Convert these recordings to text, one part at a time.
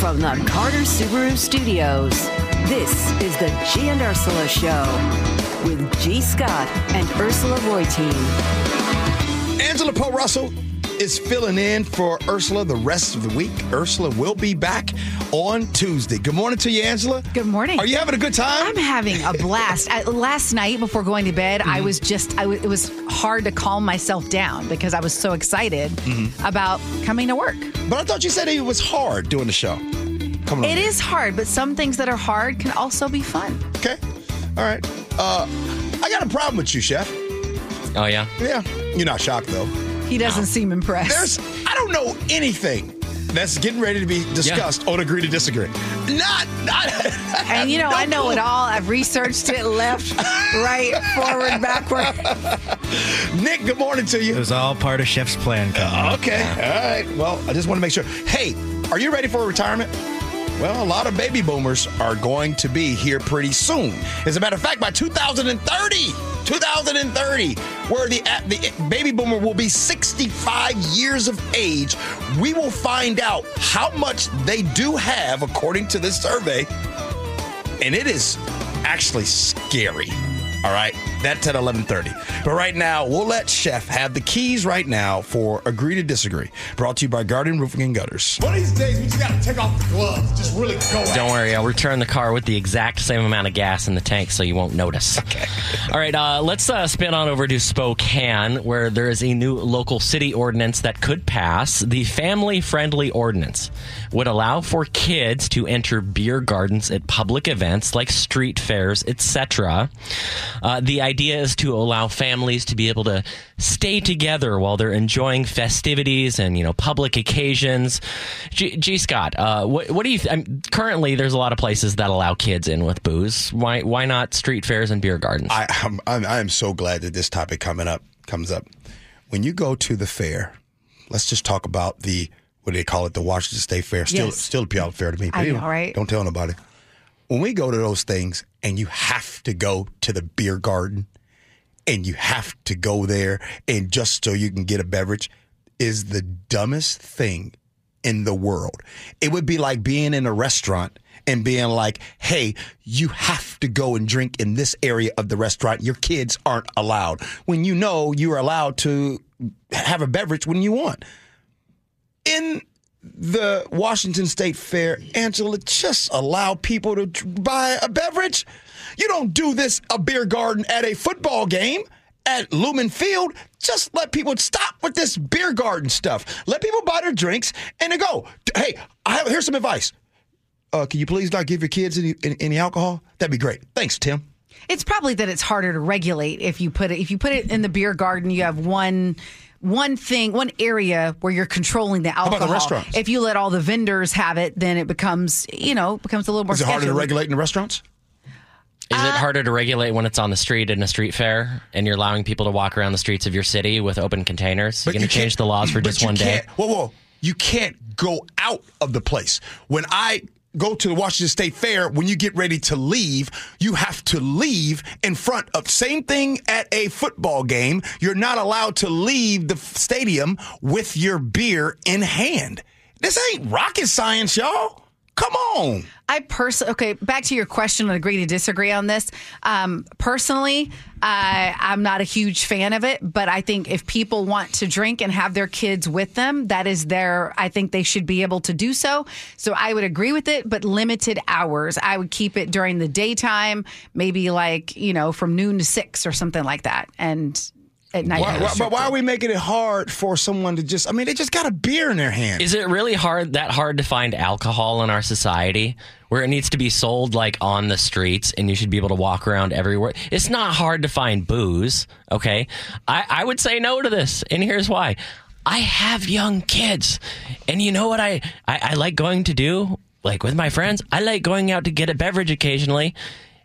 from the Carter Subaru Studios, this is the G and Ursula Show with G. Scott and Ursula Reutin. Angela Poe Russell is filling in for Ursula the rest of the week. Ursula will be back on Tuesday. Good morning to you, Angela. Good morning. Are you having a good time? I'm having a blast. I, last night before going to bed, Mm-hmm. I was just, I w- it was hard to calm myself down because I was so excited Mm-hmm. about coming to work. but I thought you said it was hard doing the show. Come on. It is hard, but some things that are hard can also be fun. Okay. All right. Uh, I got a problem with you, Chef. Oh yeah. Yeah. You're not shocked, though. He doesn't seem impressed. There's, I don't know anything that's getting ready to be discussed on Agree to Disagree. Not, not. and you know, no I know clue. it all. I've researched it left, right, forward, backward. Nick, good morning to you. It was all part of Chef's plan. Coming. Okay. All right. Well, I just want to make sure. Hey, are you ready for retirement? Well, a lot of baby boomers are going to be here pretty soon. As a matter of fact, by 2030, 2030, where the, the baby boomer will be 65 years of age, we will find out how much they do have, according to this survey. And it is actually scary. All right, that's at 11:30. But right now, we'll let Chef have the keys right now for Agree to Disagree. Brought to you by Guardian Roofing and Gutters. One of these days, we just gotta take off the gloves. Just really go Don't worry, I'll return the car with the exact same amount of gas in the tank so you won't notice. Okay. All right, uh, let's uh, spin on over to Spokane, where there is a new local city ordinance that could pass. The family friendly ordinance would allow for kids to enter beer gardens at public events like street fairs, etc. Uh, the idea is to allow families to be able to stay together while they're enjoying festivities and you know public occasions. G, G Scott, uh, what, what do you? Th- I'm, currently, there's a lot of places that allow kids in with booze. Why why not street fairs and beer gardens? I, I'm, I'm, I am so glad that this topic coming up comes up. When you go to the fair, let's just talk about the what do they call it? The Washington State Fair. Still, Yes. still a Puyallup Fair to me. But I know, anyway, right? Don't tell nobody. When we go to those things, and you have to go to the beer garden, and you have to go there, and just so you can get a beverage, is the dumbest thing in the world. It would be like being in a restaurant and being like, hey, you have to go and drink in this area of the restaurant. Your kids aren't allowed. When you know you're allowed to have a beverage when you want. In the Washington State Fair, Angela, just allow people to buy a beverage. You don't do this a beer garden at a football game at Lumen Field. Just let people stop with this beer garden stuff. Let people buy their drinks and they go. Hey, I have, here's some advice. Uh, can you please not give your kids any, any, any alcohol? That'd be great. Thanks, Tim. It's probably that it's harder to regulate if you put it if you put it in the beer garden. You have one one thing, one area where you're controlling the about alcohol. the restaurants? If you let all the vendors have it, then it becomes you know becomes a little more. Is it harder to regulate in the restaurants? Is uh, it harder to regulate when it's on the street in a street fair and you're allowing people to walk around the streets of your city with open containers? You're going to you change the laws for just you one day. can't- Whoa, whoa. You can't go out of the place. When I go to the Washington State Fair, when you get ready to leave, you have to leave in front of same thing at a football game. You're not allowed to leave the stadium with your beer in hand. This ain't rocket science, y'all. Come on. I personally, okay, back to your question and agree to disagree on this. Um, personally, I, I'm not a huge fan of it, but I think if people want to drink and have their kids with them, that is their, I think they should be able to do so. So I would agree with it, but limited hours. I would keep it during the daytime, maybe like, you know, from noon to six or something like that. And at night. Why, why, but why are we making it hard for someone to just, I mean, they just got a beer in their hand. Is it really hard that hard to find alcohol in our society where it needs to be sold like on the streets and you should be able to walk around everywhere? It's not hard to find booze, okay? I, I would say no to this, and here's why. I have young kids, and you know what I, I, I like going to do? Like with my friends, I like going out to get a beverage occasionally.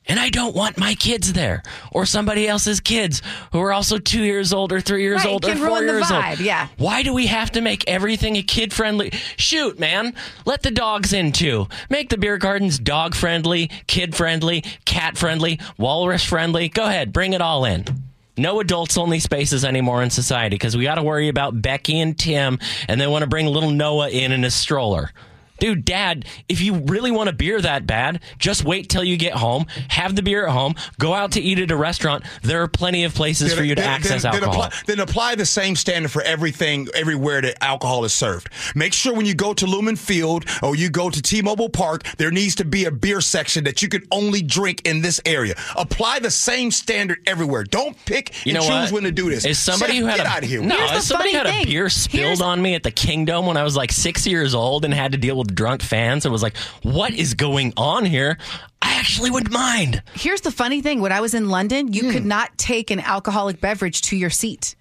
And I don't want my kids there or somebody else's kids who are also two years old or three years Right, old or four years old. yeah. Why do we have to make everything a kid friendly? Shoot, man. Let the dogs in too. Make the beer gardens dog friendly, kid friendly, cat friendly, walrus friendly. Go ahead, bring it all in. No adults only spaces anymore in society because we got to worry about Becky and Tim and they want to bring little Noah in in a stroller. Dude, dad, if you really want a beer that bad, just wait till you get home, have the beer at home, go out to eat at a restaurant. There are plenty of places for you to Then- access then, alcohol. Then apply, then apply the same standard for everything, everywhere that alcohol is served. Make sure when you go to Lumen Field or you go to T-Mobile Park, there needs to be a beer section that you can only drink in this area. Apply the same standard everywhere. Don't pick you and know choose what? when to do this. Is somebody Chef, who had get a out of here. no? Is somebody funny had a beer spilled Here's- on me at the Kingdom when I was like six years old and had to deal with drunk fans and was like, "What is going on here?" I actually wouldn't mind. Here's the funny thing: when I was in London, you Hmm. could not take an alcoholic beverage to your seat.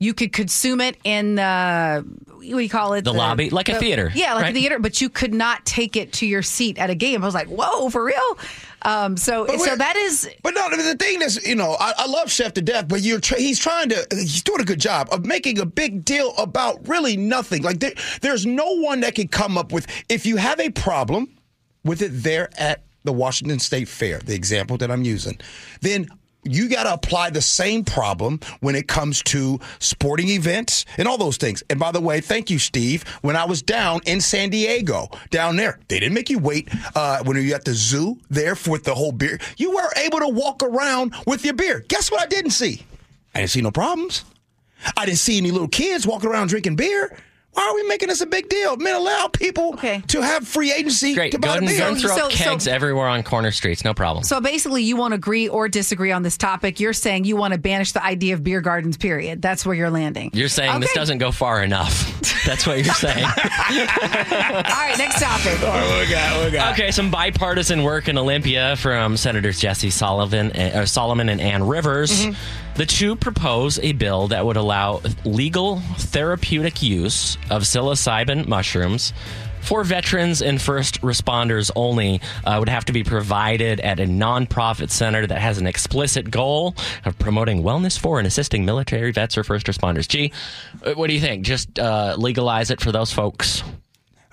You could consume it in the what do you call it? The lobby? Like a theater, Yeah, like right? a theater, but you could not take it to your seat at a game. I was like, "Whoa, for real?" Um, so, so that is But no, the thing that's you know, I, I love Chef to death, but you're he's trying to he's doing a good job of making a big deal about really nothing. Like there, there's no one that can come up with if you have a problem with it there at the Washington State Fair, the example that I'm using, then you got to apply the same problem when it comes to sporting events and all those things. And by the way, thank you, Steve. When I was down in San Diego, down there, they didn't make you wait uh, when you at the zoo there for the whole beer. You were able to walk around with your beer. Guess what? I didn't see. I didn't see no problems. I didn't see any little kids walking around drinking beer. Why are we making this a big deal? Man, allow people Okay. to have free agency Great, to go buy ahead the beer. go and throw So- up so- everywhere on corner streets. No problem. so. Basically, you won't agree or disagree on this topic. You're saying you want to banish the idea of beer gardens. Period. That's where you're landing. You're saying this doesn't go far enough. That's what you're saying. All right, next topic. All right, we got? We got? Okay, some bipartisan work in Olympia from Senators Jesse Sullivan, uh, Salomon and Ann Rivers. The two propose a bill that would allow legal therapeutic use of psilocybin mushrooms for veterans and first responders only. Uh, would have to be provided at a nonprofit center that has an explicit goal of promoting wellness for and assisting military vets or first responders. Gee, uh, what do you think? Just uh, legalize it for those folks.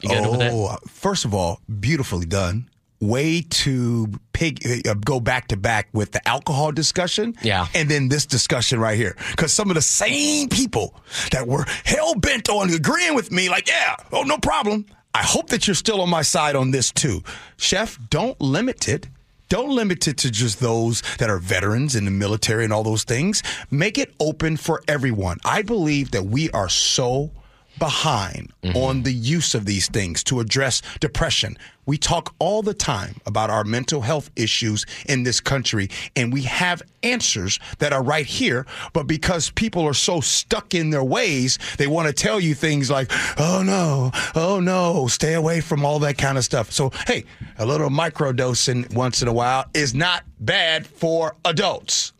You good with it? Oh, first of all, beautifully done. Way to pig uh, go back to back with the alcohol discussion, Yeah. and then this discussion right here, because some of the same people that were hell bent on agreeing with me, like, yeah, oh, no problem. I hope that you're still on my side on this too, Chef. Don't limit it. Don't limit it to just those that are veterans in the military and all those things. Make it open for everyone. I believe that we are so behind mm-hmm. on the use of these things to address depression. We talk all the time about our mental health issues in this country, and we have answers that are right here. But because people are so stuck in their ways, they want to tell you things like, oh no, oh no, stay away from all that kind of stuff. So, hey, a little microdosing once in a while is not bad for adults.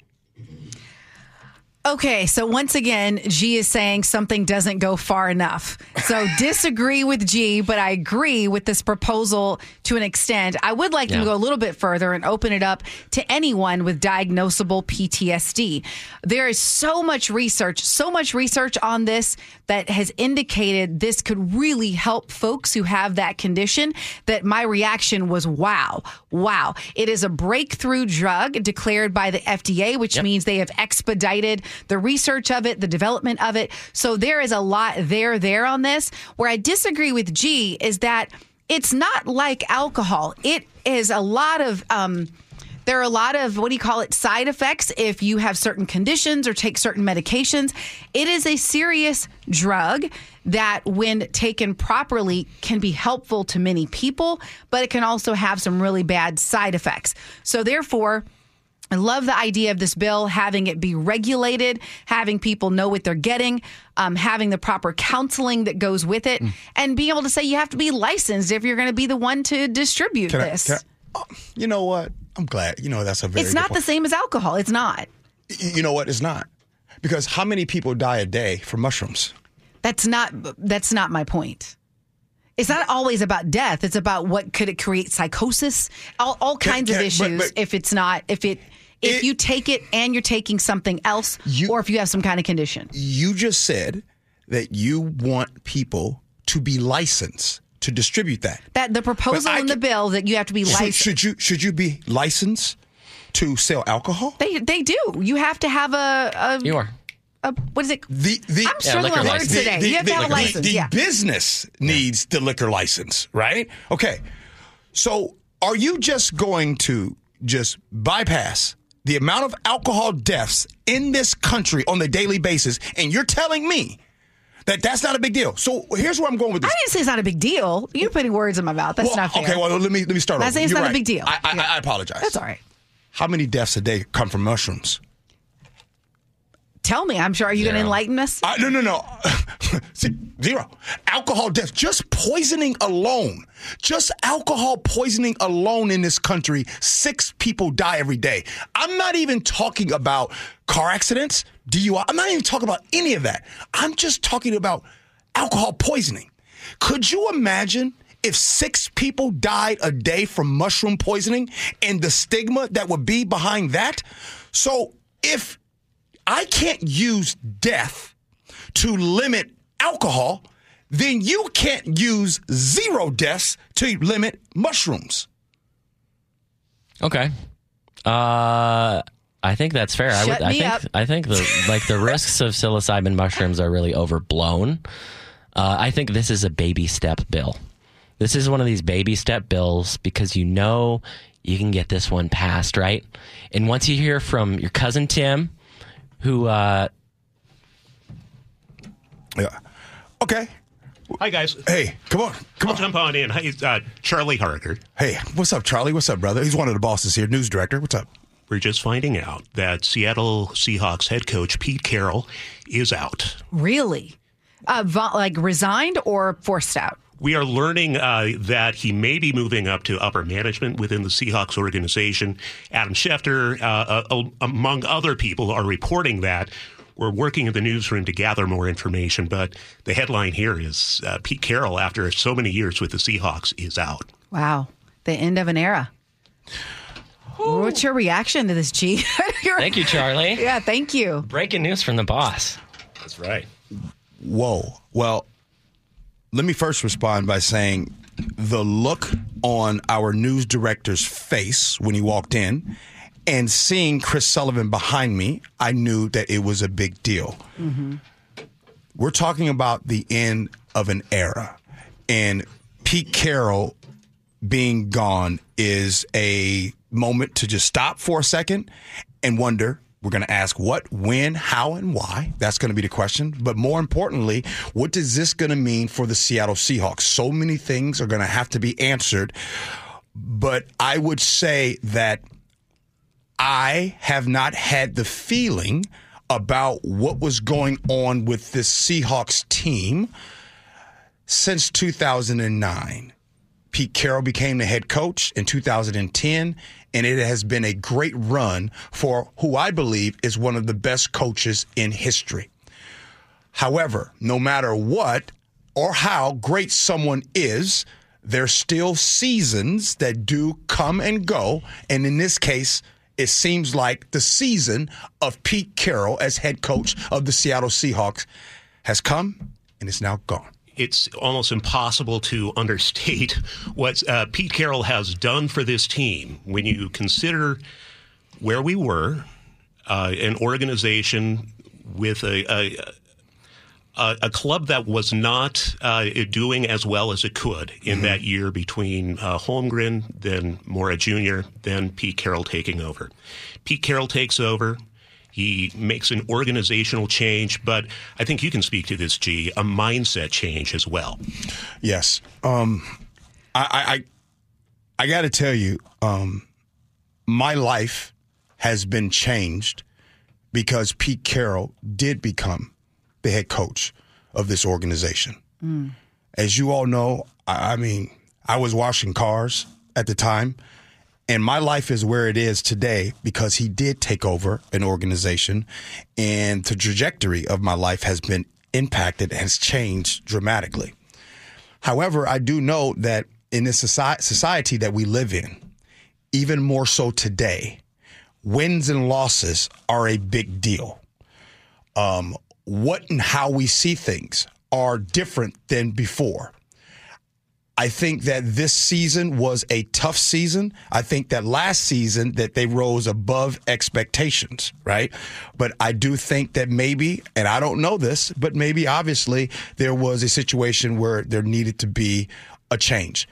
Okay, so once again, G is saying something doesn't go far enough. So disagree with G, but I agree with this proposal to an extent. I would like them to go a little bit further and open it up to anyone with diagnosable PTSD. There is so much research, so much research on this that has indicated this could really help folks who have that condition that my reaction was wow. Wow. It is a breakthrough drug declared by the FDA, which means they have expedited the research of it, the development of it. So there is a lot there there on this. Where I disagree with G is that it's not like alcohol. It is a lot of um there are a lot of what do you call it side effects if you have certain conditions or take certain medications. It is a serious drug that, when taken properly, can be helpful to many people, but it can also have some really bad side effects. So, therefore, I love the idea of this bill, having it be regulated, having people know what they're getting, um, having the proper counseling that goes with it, and being able to say you have to be licensed if you're going to be the one to distribute Can I- this. can I- oh, you know what? I'm glad. You know, that's a very it's not the same as alcohol. It's not. You know what? It's not. Because how many people die a day from mushrooms? That's not that's not my point. It's not always about death. It's about what could it create psychosis, all, all Can- kinds of can- but- issues. but- if it's not, if it, if It- you take it and you're taking something else, You- or if you have some kind of condition. You just said that you want people to be licensed to distribute that. That the proposal I in the bill that you have to be Should, licensed. should you should you be licensed to sell alcohol? They they do. You have to have a, a You are. a what is it? The the I'm struggling liquor with words today. The, you have the- to have a license. the yeah. business needs the liquor license, right? Okay. So are you just going to just bypass the amount of alcohol deaths in this country on a daily basis, and you're telling me that that's not a big deal? So here's where I'm going with this. I didn't say it's not a big deal. You're putting words in my mouth. That's well, not fair. okay, well let me let me start I saying it's You're not a big deal. I, I, Yeah. I apologize. That's all right. How many deaths a day come from mushrooms? Tell me. I'm sure. Are you going to enlighten us? Uh, no, no, no. See, Zero. Alcohol death. Just poisoning alone. Just alcohol poisoning alone in this country, six people die every day. I'm not even talking about car accidents, DUI. I'm not even talking about any of that. I'm just talking about alcohol poisoning. Could you imagine if six people died a day from mushroom poisoning and the stigma that would be behind that? So if I can't use death to limit alcohol, then you can't use zero deaths to limit mushrooms. Okay. Uh, I think that's fair. I Shut would. I think. up. I think the like the risks of psilocybin mushrooms are really overblown. Uh, I think this is a baby step bill. This is one of these baby step bills because you know you can get this one passed, right? And once you hear from your cousin Tim, who uh, Yeah. Okay. Hi, guys. Hey, come on. Come I'll on. jump on in. Hi, uh, Charlie Harker. Hey, what's up, Charlie? What's up, brother? He's one of the bosses here, news director. What's up? We're just finding out that Seattle Seahawks head coach Pete Carroll is out. Really? Uh, vo- like resigned or forced out? We are learning uh, that he may be moving up to upper management within the Seahawks organization. Adam Schefter, uh, uh, among other people, are reporting that. We're working in the newsroom to gather more information, but the headline here is uh, Pete Carroll, after so many years with the Seahawks, is out. Wow. The end of an era. What's your reaction to this, G? Thank you, Charlie. Yeah, thank you. Breaking news from the boss. That's right. Whoa. Well, let me first respond by saying the look on our news director's face when he walked in and seeing Chris Sullivan behind me, I knew that it was a big deal. Mm-hmm. We're talking about the end of an era. And Pete Carroll being gone is a moment to just stop for a second and wonder. We're going to ask what, when, how, and why. That's going to be the question. But more importantly, what is this going to mean for the Seattle Seahawks? So many things are going to have to be answered. But I would say that I have not had the feeling about what was going on with this Seahawks team since 2009. Pete Carroll became the head coach in 2010, and it has been a great run for who I believe is one of the best coaches in history. However, no matter what or how great someone is, there's still seasons that do come and go. And in this case, it seems like the season of Pete Carroll as head coach of the Seattle Seahawks has come and is now gone. It's almost impossible to understate what uh, Pete Carroll has done for this team when you consider where we were, uh, an organization with a, a a, club that was not uh, doing as well as it could in that year between uh, Holmgren, then Mora Jr., then Pete Carroll taking over. Pete Carroll takes over. He makes an organizational change, but I think you can speak to this, G, a mindset change as well. Yes. Um, I, I, I got to tell you, um, my life has been changed because Pete Carroll did become the head coach of this organization. As you all know, I, I mean, I was washing cars at the time, and my life is where it is today because he did take over an organization, and the trajectory of my life has been impacted, has changed dramatically. However, I do know that in this society that we live in, even more so today, wins and losses are a big deal. Um, what and how we see things are different than before. I think that this season was a tough season. I think that last season that they rose above expectations, right? But I do think that maybe, and I don't know this, but maybe obviously there was a situation where there needed to be a change.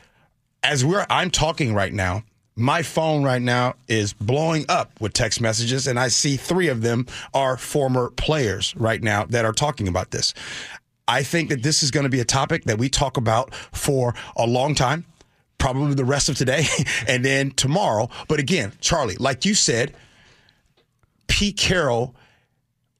As we're I'm talking right now, my phone right now is blowing up with text messages and I see 3 of them are former players right now that are talking about this. I think that this is going to be a topic that we talk about for a long time, probably the rest of today and then tomorrow. But again, Charlie, like you said, Pete Carroll,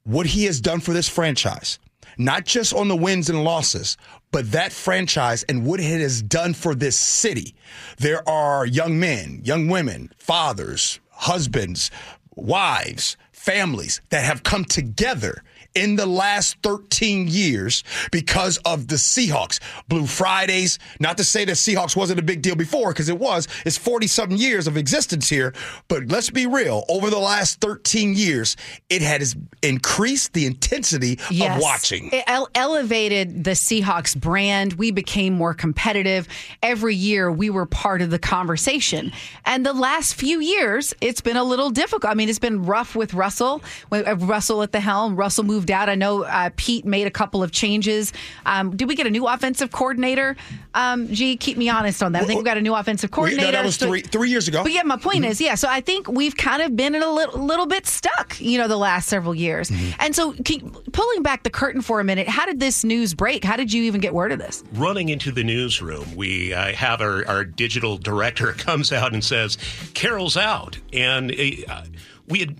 what he has done for this franchise, not just on the wins and losses, but that franchise and what it has done for this city. There are young men, young women, fathers, husbands, wives, families that have come together in the last 13 years because of the Seahawks. Blue Fridays, not to say that Seahawks wasn't a big deal before, because it was. It's 40 something years of existence here. But let's be real, over the last 13 years, it has increased the intensity Yes. of watching. It ele- elevated the Seahawks brand. We became more competitive. Every year we were part of the conversation. And the last few years, it's been a little difficult. I mean, it's been rough with Russell, with uh, Russell at the helm. Russell moved out. I know uh, Pete made a couple of changes. Um, did we get a new offensive coordinator? Um, Gee, keep me honest on that. I think we got a new offensive We- coordinator. no, that was So- three, three years ago. but yeah, my point is, yeah. So I think we've kind of been in a little, little bit stuck, you know, the last several years. And so, can, pulling back the curtain for a minute, how did this news break? How did you even get word of this? running into the newsroom, we uh, have our, our digital director comes out and says, "Carroll's out," and uh, we had.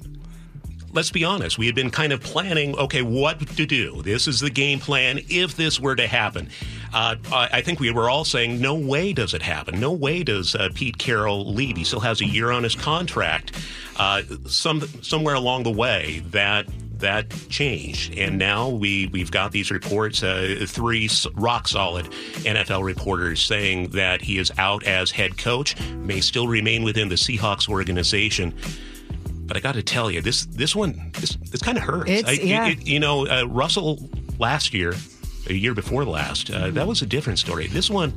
Let's be honest. We had been kind of planning, okay, what to do. This is the game plan if this were to happen. Uh, I think we were all saying, no way does it happen. No way does uh, Pete Carroll leave. He still has a year on his contract. Uh, some somewhere along the way, that that changed, and now we we've got these reports, uh, three rock solid NFL reporters saying that he is out as head coach, may still remain within the Seahawks organization. But I got to tell you, this this one this this kind of hurts. It's- I- it- yeah. it- you know, uh, Russell last year, a year before last, uh, that was a different story. This one,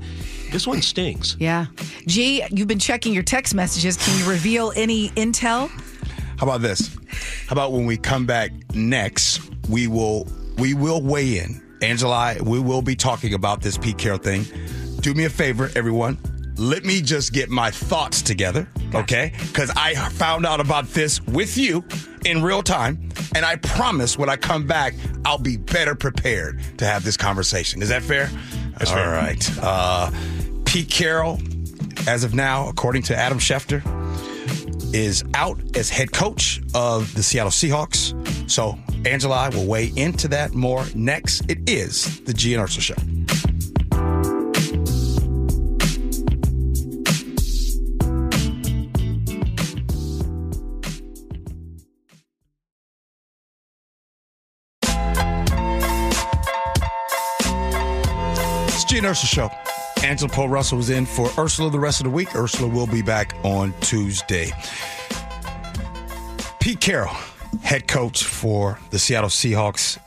this one stings. Yeah. G, you've been checking your text messages. Can you reveal any intel? How about this? How about when we come back next, we will we will weigh in. Angela, we will be talking about this Pete Carroll thing. Do me a favor, everyone. Let me just get my thoughts together, okay? Because I found out about this with you in real time, and I promise when I come back, I'll be better prepared to have this conversation. Is that fair? That's All fair. right. Uh, Pete Carroll, as of now, according to Adam Schefter, is out as head coach of the Seattle Seahawks. So Angela I will weigh into that more next. It is the G and Ursula Show. Ursula Show. Angela Poe Russell was in for Ursula the rest of the week. Ursula will be back on Tuesday. Pete Carroll, head coach for the Seattle Seahawks,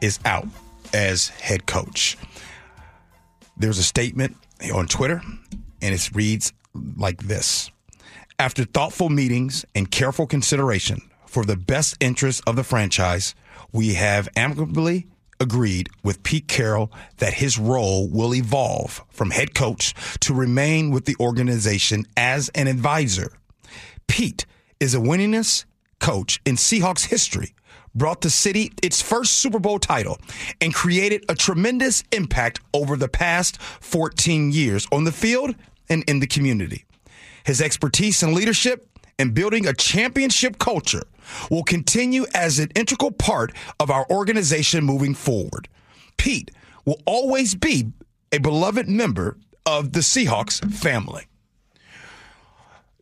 is out as head coach. There's a statement on Twitter, and it reads like this After thoughtful meetings and careful consideration for the best interest of the franchise, we have amicably agreed with Pete Carroll that his role will evolve from head coach to remain with the organization as an advisor. Pete is a winningest coach in Seahawks history, brought the city its first Super Bowl title, and created a tremendous impact over the past 14 years on the field and in the community. His expertise and leadership in building a championship culture will continue as an integral part of our organization moving forward. Pete will always be a beloved member of the Seahawks family.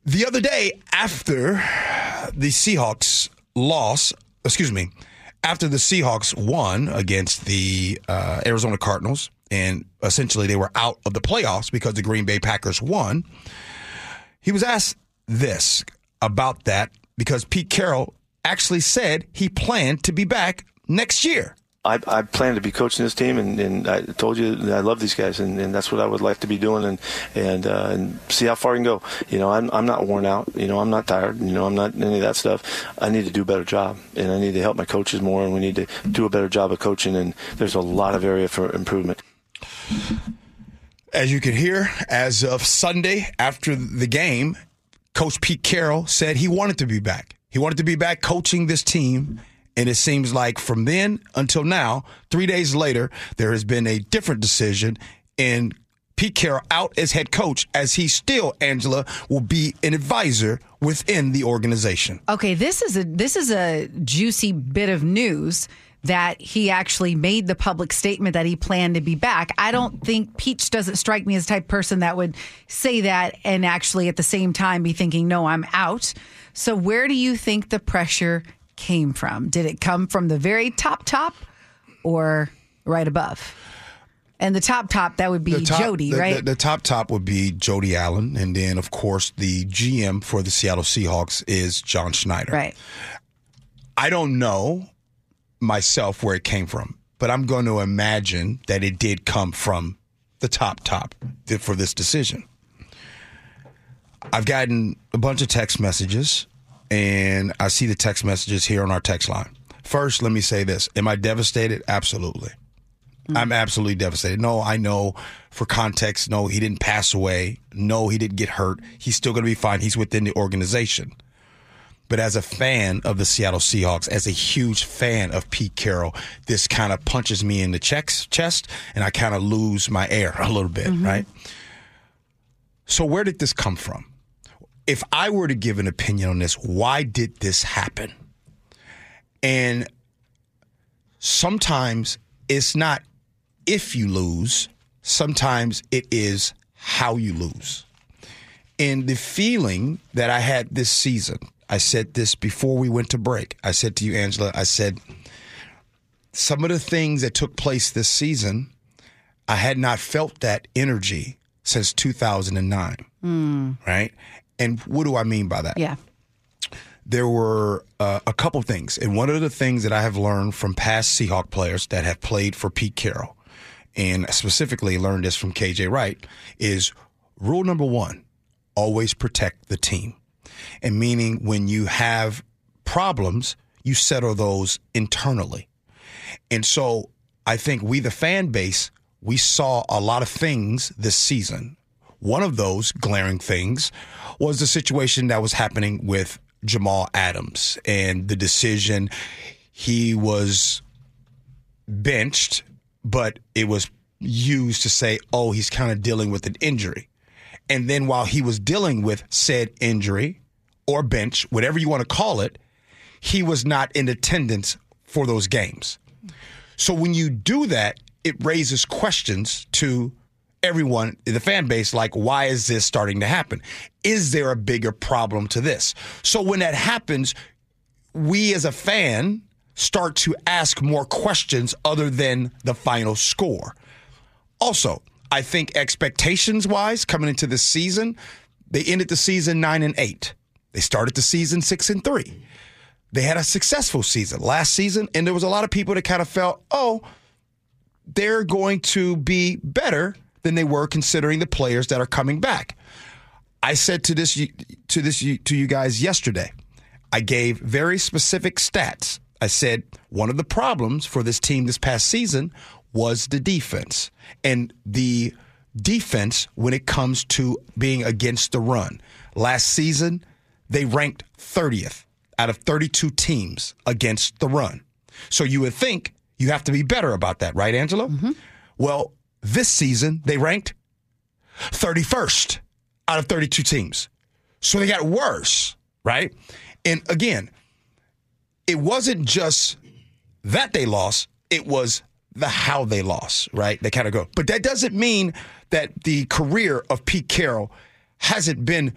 The other day, after the Seahawks loss, excuse me, after the Seahawks won against the uh, Arizona Cardinals, and essentially they were out of the playoffs because the Green Bay Packers won, he was asked this about that because Pete Carroll actually said he planned to be back next year. I, I plan to be coaching this team, and, and I told you I love these guys, and, and that's what I would like to be doing, and and uh, and see how far I can go. You know, I'm I'm not worn out. You know, I'm not tired. You know, I'm not any of that stuff. I need to do a better job, and I need to help my coaches more, and we need to do a better job of coaching. And there's a lot of area for improvement. As you can hear, as of Sunday after the game, Coach Pete Carroll said he wanted to be back. He wanted to be back coaching this team. And it seems like from then until now, three days later, there has been a different decision in Pete Carroll out as head coach, as he still, Angela, will be an advisor within the organization. Okay, this is a this is a juicy bit of news that he actually made the public statement that he planned to be back. I don't think Pete doesn't strike me as the type of person that would say that and actually at the same time be thinking, no, I'm out. So where do you think the pressure came from? Did it come from the very top top or right above? And the top top, that would be top- Jody, the- right? The, the top top would be Jody Allen, and then of course the GM for the Seattle Seahawks is John Schneider. right. I don't know myself where it came from, but I'm going to imagine that it did come from the top top for this decision. I've gotten a bunch of text messages, and I see the text messages here on our text line. First, let me say this: Am I devastated? Absolutely. Mm. I'm absolutely devastated. No, I know for context, no, he didn't pass away. No, he didn't get hurt. He's still going to be fine. He's within the organization. But as a fan of the Seattle Seahawks, as a huge fan of Pete Carroll, this kind of punches me in the checks, chest and I kind of lose my air a little bit, mm-hmm. right? So, where did this come from? If I were to give an opinion on this, why did this happen? And sometimes it's not if you lose, sometimes it is how you lose. And the feeling that I had this season, I said this before we went to break. I said to you, Angela, I said, some of the things that took place this season, I had not felt that energy since 2009. Right? And what do I mean by that? Yeah. there were uh, a couple things. And one of the things that I have learned from past Seahawk players that have played for Pete Carroll, and specifically learned this from KJ Wright, is rule number one always protect the team. And meaning when you have problems, you settle those internally. And so I think we, the fan base, we saw a lot of things this season. One of those glaring things was the situation that was happening with Jamal Adams and the decision he was benched, but it was used to say, oh, he's kind of dealing with an injury. And then while he was dealing with said injury or bench, whatever you want to call it, he was not in attendance for those games. So when you do that, it raises questions to everyone in the fan base like, why is this starting to happen? Is there a bigger problem to this? So when that happens, we as a fan start to ask more questions other than the final score. Also, I think expectations wise, coming into this season, they ended the season nine and eight. They started the season six and three. They had a successful season last season, and there was a lot of people that kind of felt, oh, they're going to be better than they were considering the players that are coming back. I said to this to this to you guys yesterday. I gave very specific stats. I said one of the problems for this team this past season was the defense and the defense when it comes to being against the run. Last season, they ranked 30th out of 32 teams against the run. So you would think you have to be better about that, right, Angelo? Mm-hmm. Well, this season, they ranked 31st out of 32 teams. So they got worse, right? And again, it wasn't just that they lost, it was the how they lost, right? They kind of go. But that doesn't mean that the career of Pete Carroll hasn't been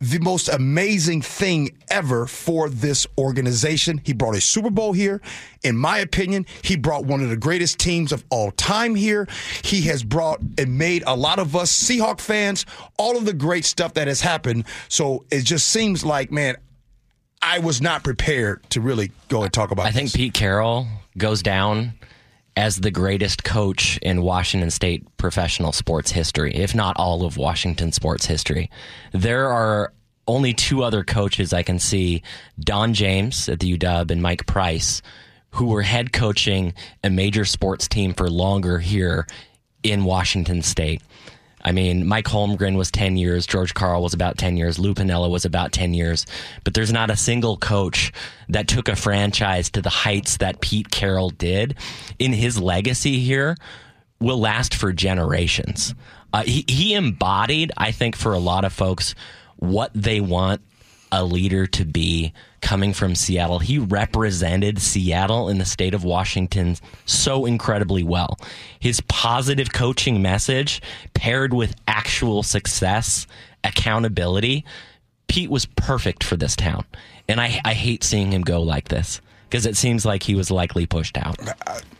the most amazing thing ever for this organization. He brought a Super Bowl here. In my opinion, he brought one of the greatest teams of all time here. He has brought and made a lot of us Seahawk fans all of the great stuff that has happened. So it just seems like, man, I was not prepared to really go and talk about. I think. Pete Carroll goes down as the greatest coach in Washington State professional sports history, if not all of Washington sports history. There are only two other coaches I can see Don James at the UW and Mike Price, who were head coaching a major sports team for longer here in Washington State. I mean, Mike Holmgren was 10 years, George Karl was about 10 years, Lou Piniella was about 10 years, but there's not a single coach that took a franchise to the heights that Pete Carroll did. In his legacy here, will last for generations. Uh, he, he embodied, I think, for a lot of folks, what they want a leader to be coming from Seattle. He represented Seattle in the state of Washington so incredibly well. His positive coaching message paired with actual success, accountability, Pete was perfect for this town. And I, I hate seeing him go like this because it seems like he was likely pushed out.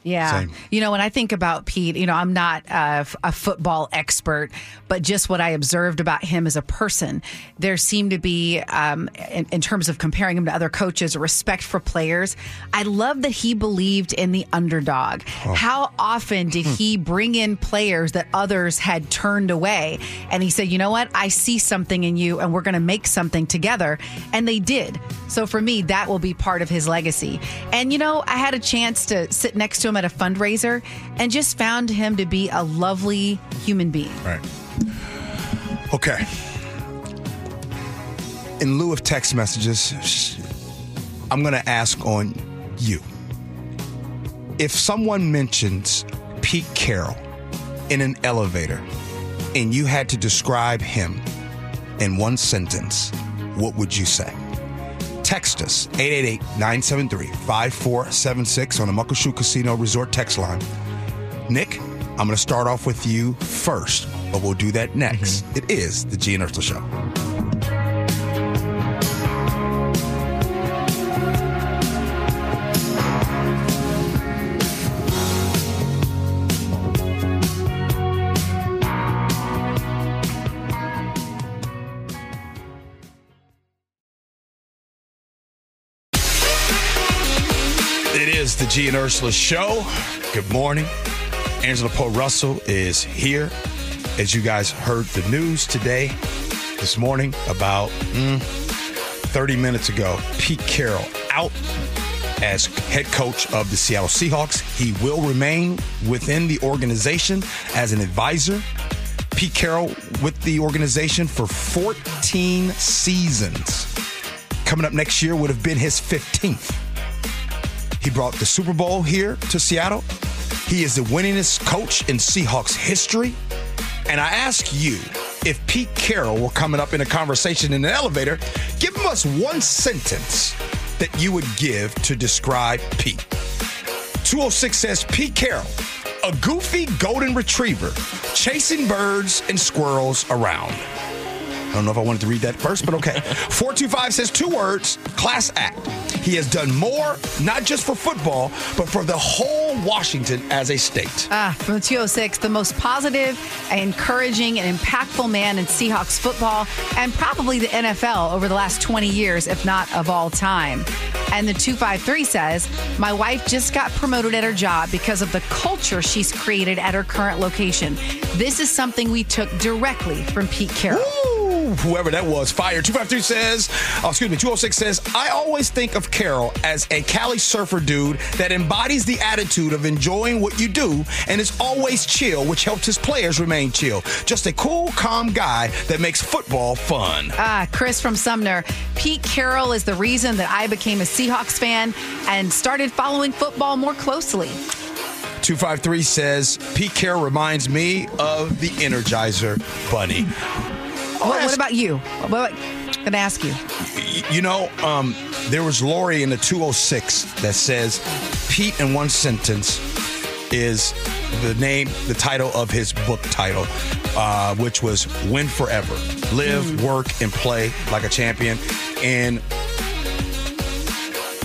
Yeah. Same. You know, when I think about Pete, you know, I'm not a, a football expert, but just what I observed about him as a person, there seemed to be, um, in, in terms of comparing him to other coaches, respect for players. I love that he believed in the underdog. How often did he bring in players that others had turned away? And he said, you know what? I see something in you and we're going to make something together. And they did. So for me, that will be part of his legacy. And, you know, I had a chance to sit next to him at a fundraiser and just found him to be a lovely human being. Right. Okay. In lieu of text messages, I'm going to ask on you. If someone mentions Pete Carroll in an elevator and you had to describe him in one sentence, what would you say? Text us 888 973 5476 on the Muckleshoot Casino Resort text line. Nick, I'm going to start off with you first, but we'll do that next. Mm-hmm. It is the G and Ursula Show. And Ursula Show. Good morning. Angela Poe Russell is here. As you guys heard the news today, this morning, about mm, 30 minutes ago, Pete Carroll out as head coach of the Seattle Seahawks. He will remain within the organization as an advisor. Pete Carroll with the organization for 14 seasons. Coming up next year would have been his 15th. He brought the Super Bowl here to Seattle. He is the winningest coach in Seahawks history. And I ask you, if Pete Carroll were coming up in a conversation in an elevator, give him us one sentence that you would give to describe Pete. 206 says Pete Carroll, a goofy golden retriever chasing birds and squirrels around. I don't know if I wanted to read that first, but okay. 425 says two words class act. He has done more, not just for football, but for the whole Washington as a state. Ah, from the 206, the most positive, encouraging, and impactful man in Seahawks football and probably the NFL over the last 20 years, if not of all time. And the 253 says, My wife just got promoted at her job because of the culture she's created at her current location. This is something we took directly from Pete Carroll. Woo! Whoever that was, fire. 253 says, oh, excuse me, 206 says, I always think of Carroll as a Cali surfer dude that embodies the attitude of enjoying what you do and is always chill, which helps his players remain chill. Just a cool, calm guy that makes football fun. Ah, Chris from Sumner. Pete Carroll is the reason that I became a Seahawks fan and started following football more closely. 253 says, Pete Carroll reminds me of the Energizer Bunny. What, what ask- about you? What, I'm going to ask you. You know, um, there was Lori in the 206 that says Pete in one sentence is the name, the title of his book title, uh, which was Win Forever. Live, work, and play like a champion. And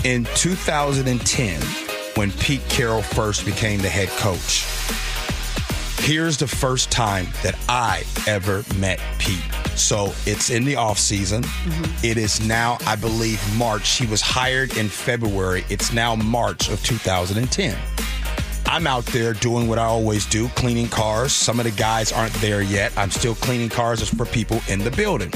in 2010, when Pete Carroll first became the head coach, here's the first time that I ever met Pete. So it's in the off season. Mm-hmm. It is now, I believe, March. He was hired in February. It's now March of 2010. I'm out there doing what I always do, cleaning cars. Some of the guys aren't there yet. I'm still cleaning cars for people in the building.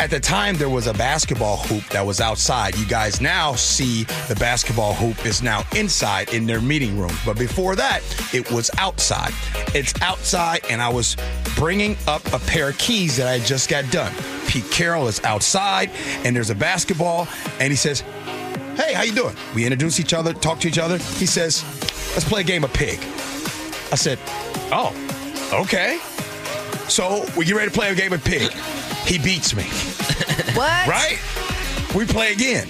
At the time, there was a basketball hoop that was outside. You guys now see the basketball hoop is now inside in their meeting room. But before that, it was outside. It's outside, and I was bringing up a pair of keys that I just got done. Pete Carroll is outside, and there's a basketball, and he says, Hey, how you doing? We introduce each other, talk to each other. He says, Let's play a game of pig. I said, Oh, okay. So we get ready to play a game of pig. He beats me. What? Right? We play again.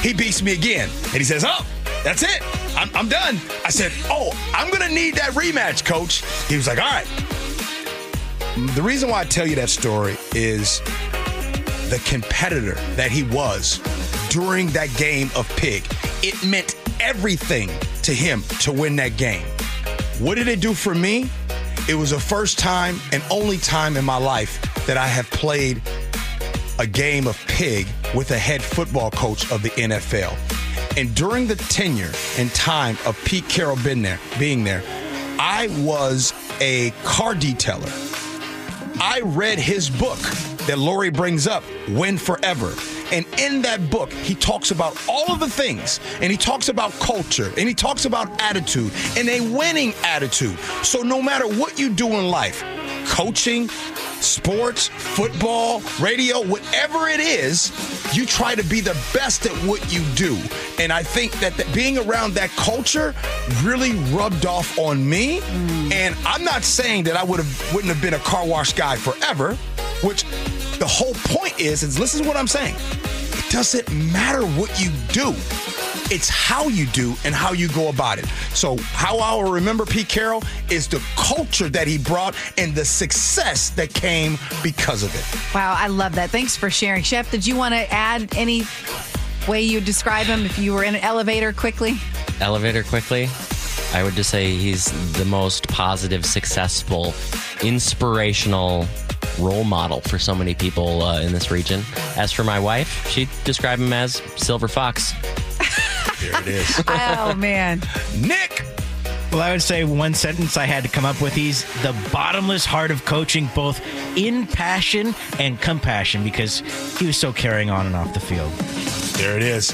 He beats me again. And he says, Oh, that's it. I'm, I'm done. I said, Oh, I'm going to need that rematch, coach. He was like, All right. The reason why I tell you that story is the competitor that he was during that game of pig. It meant everything to him to win that game. What did it do for me? It was the first time and only time in my life that I have played a game of pig with a head football coach of the NFL. And during the tenure and time of Pete Carroll being there, being there, I was a car detailer. I read his book that Lori brings up, Win Forever. And in that book, he talks about all of the things, and he talks about culture, and he talks about attitude, and a winning attitude. So no matter what you do in life, coaching, sports, football, radio, whatever it is, you try to be the best at what you do. And I think that, that being around that culture really rubbed off on me. Mm. And I'm not saying that I would have wouldn't have been a car wash guy forever, which the whole point is, is listen to what I'm saying. It doesn't matter what you do. It's how you do and how you go about it. So, how I will remember Pete Carroll is the culture that he brought and the success that came because of it. Wow, I love that. Thanks for sharing. Chef, did you want to add any way you describe him if you were in an elevator quickly? Elevator quickly. I would just say he's the most positive, successful, inspirational role model for so many people uh, in this region. As for my wife, she'd describe him as Silver Fox. There it is. Oh, man. Nick, Well, I would say one sentence I had to come up with. He's the bottomless heart of coaching, both in passion and compassion, because he was so carrying on and off the field. there it is.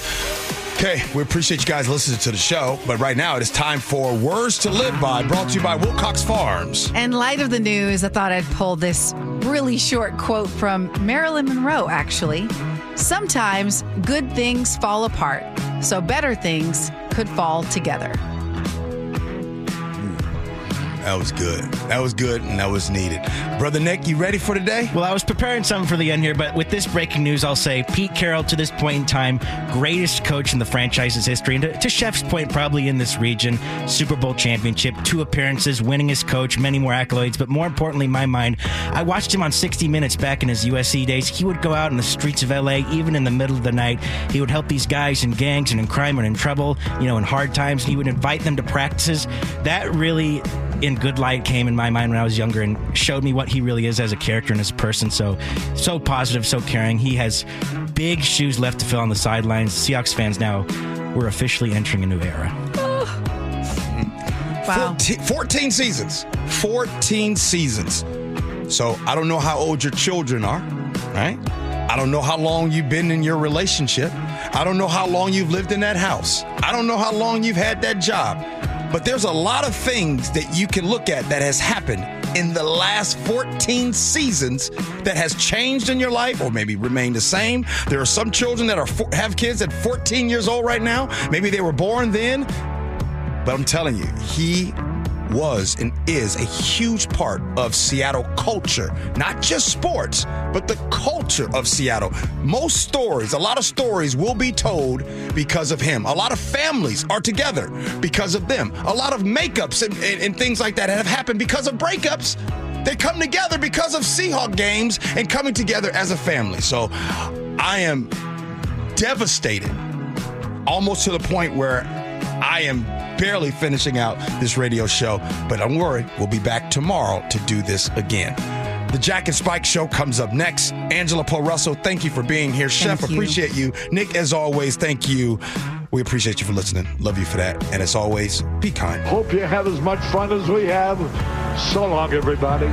Okay, we appreciate you guys listening to the show, but right now it is time for Words to Live By, brought to you by Wilcox Farms. In light of the news, I thought I'd pull this really short quote from Marilyn Monroe, actually. Sometimes good things fall apart, so better things could fall together. That was good. That was good, and that was needed. Brother Nick, you ready for today? Well, I was preparing something for the end here, but with this breaking news, I'll say Pete Carroll, to this point in time, greatest coach in the franchise's history. And to, to Chef's point, probably in this region, Super Bowl championship, two appearances, winning as coach, many more accolades. But more importantly, in my mind, I watched him on 60 Minutes back in his USC days. He would go out in the streets of LA, even in the middle of the night. He would help these guys in gangs and in crime and in trouble, you know, in hard times. He would invite them to practices. That really in good light came in my mind when I was younger and showed me what he really is as a character and as a person. So, so positive, so caring. He has big shoes left to fill on the sidelines. Seahawks fans now, we're officially entering a new era. Wow. 14, 14 seasons. 14 seasons. So I don't know how old your children are, right? I don't know how long you've been in your relationship. I don't know how long you've lived in that house. I don't know how long you've had that job. But there's a lot of things that you can look at that has happened in the last 14 seasons that has changed in your life or maybe remained the same. There are some children that are have kids at 14 years old right now. Maybe they were born then, but I'm telling you, he was and is a huge part of Seattle culture, not just sports, but the culture of Seattle. Most stories, a lot of stories will be told because of him. A lot of families are together because of them. A lot of makeups and, and, and things like that have happened because of breakups. They come together because of Seahawk games and coming together as a family. So I am devastated almost to the point where I am barely finishing out this radio show. But don't worry, we'll be back tomorrow to do this again. The Jack and Spike Show comes up next. Angela Poe Russell, thank you for being here. Chef, you. appreciate you. Nick, as always, thank you. We appreciate you for listening. Love you for that. And as always, be kind. Hope you have as much fun as we have. So long, everybody.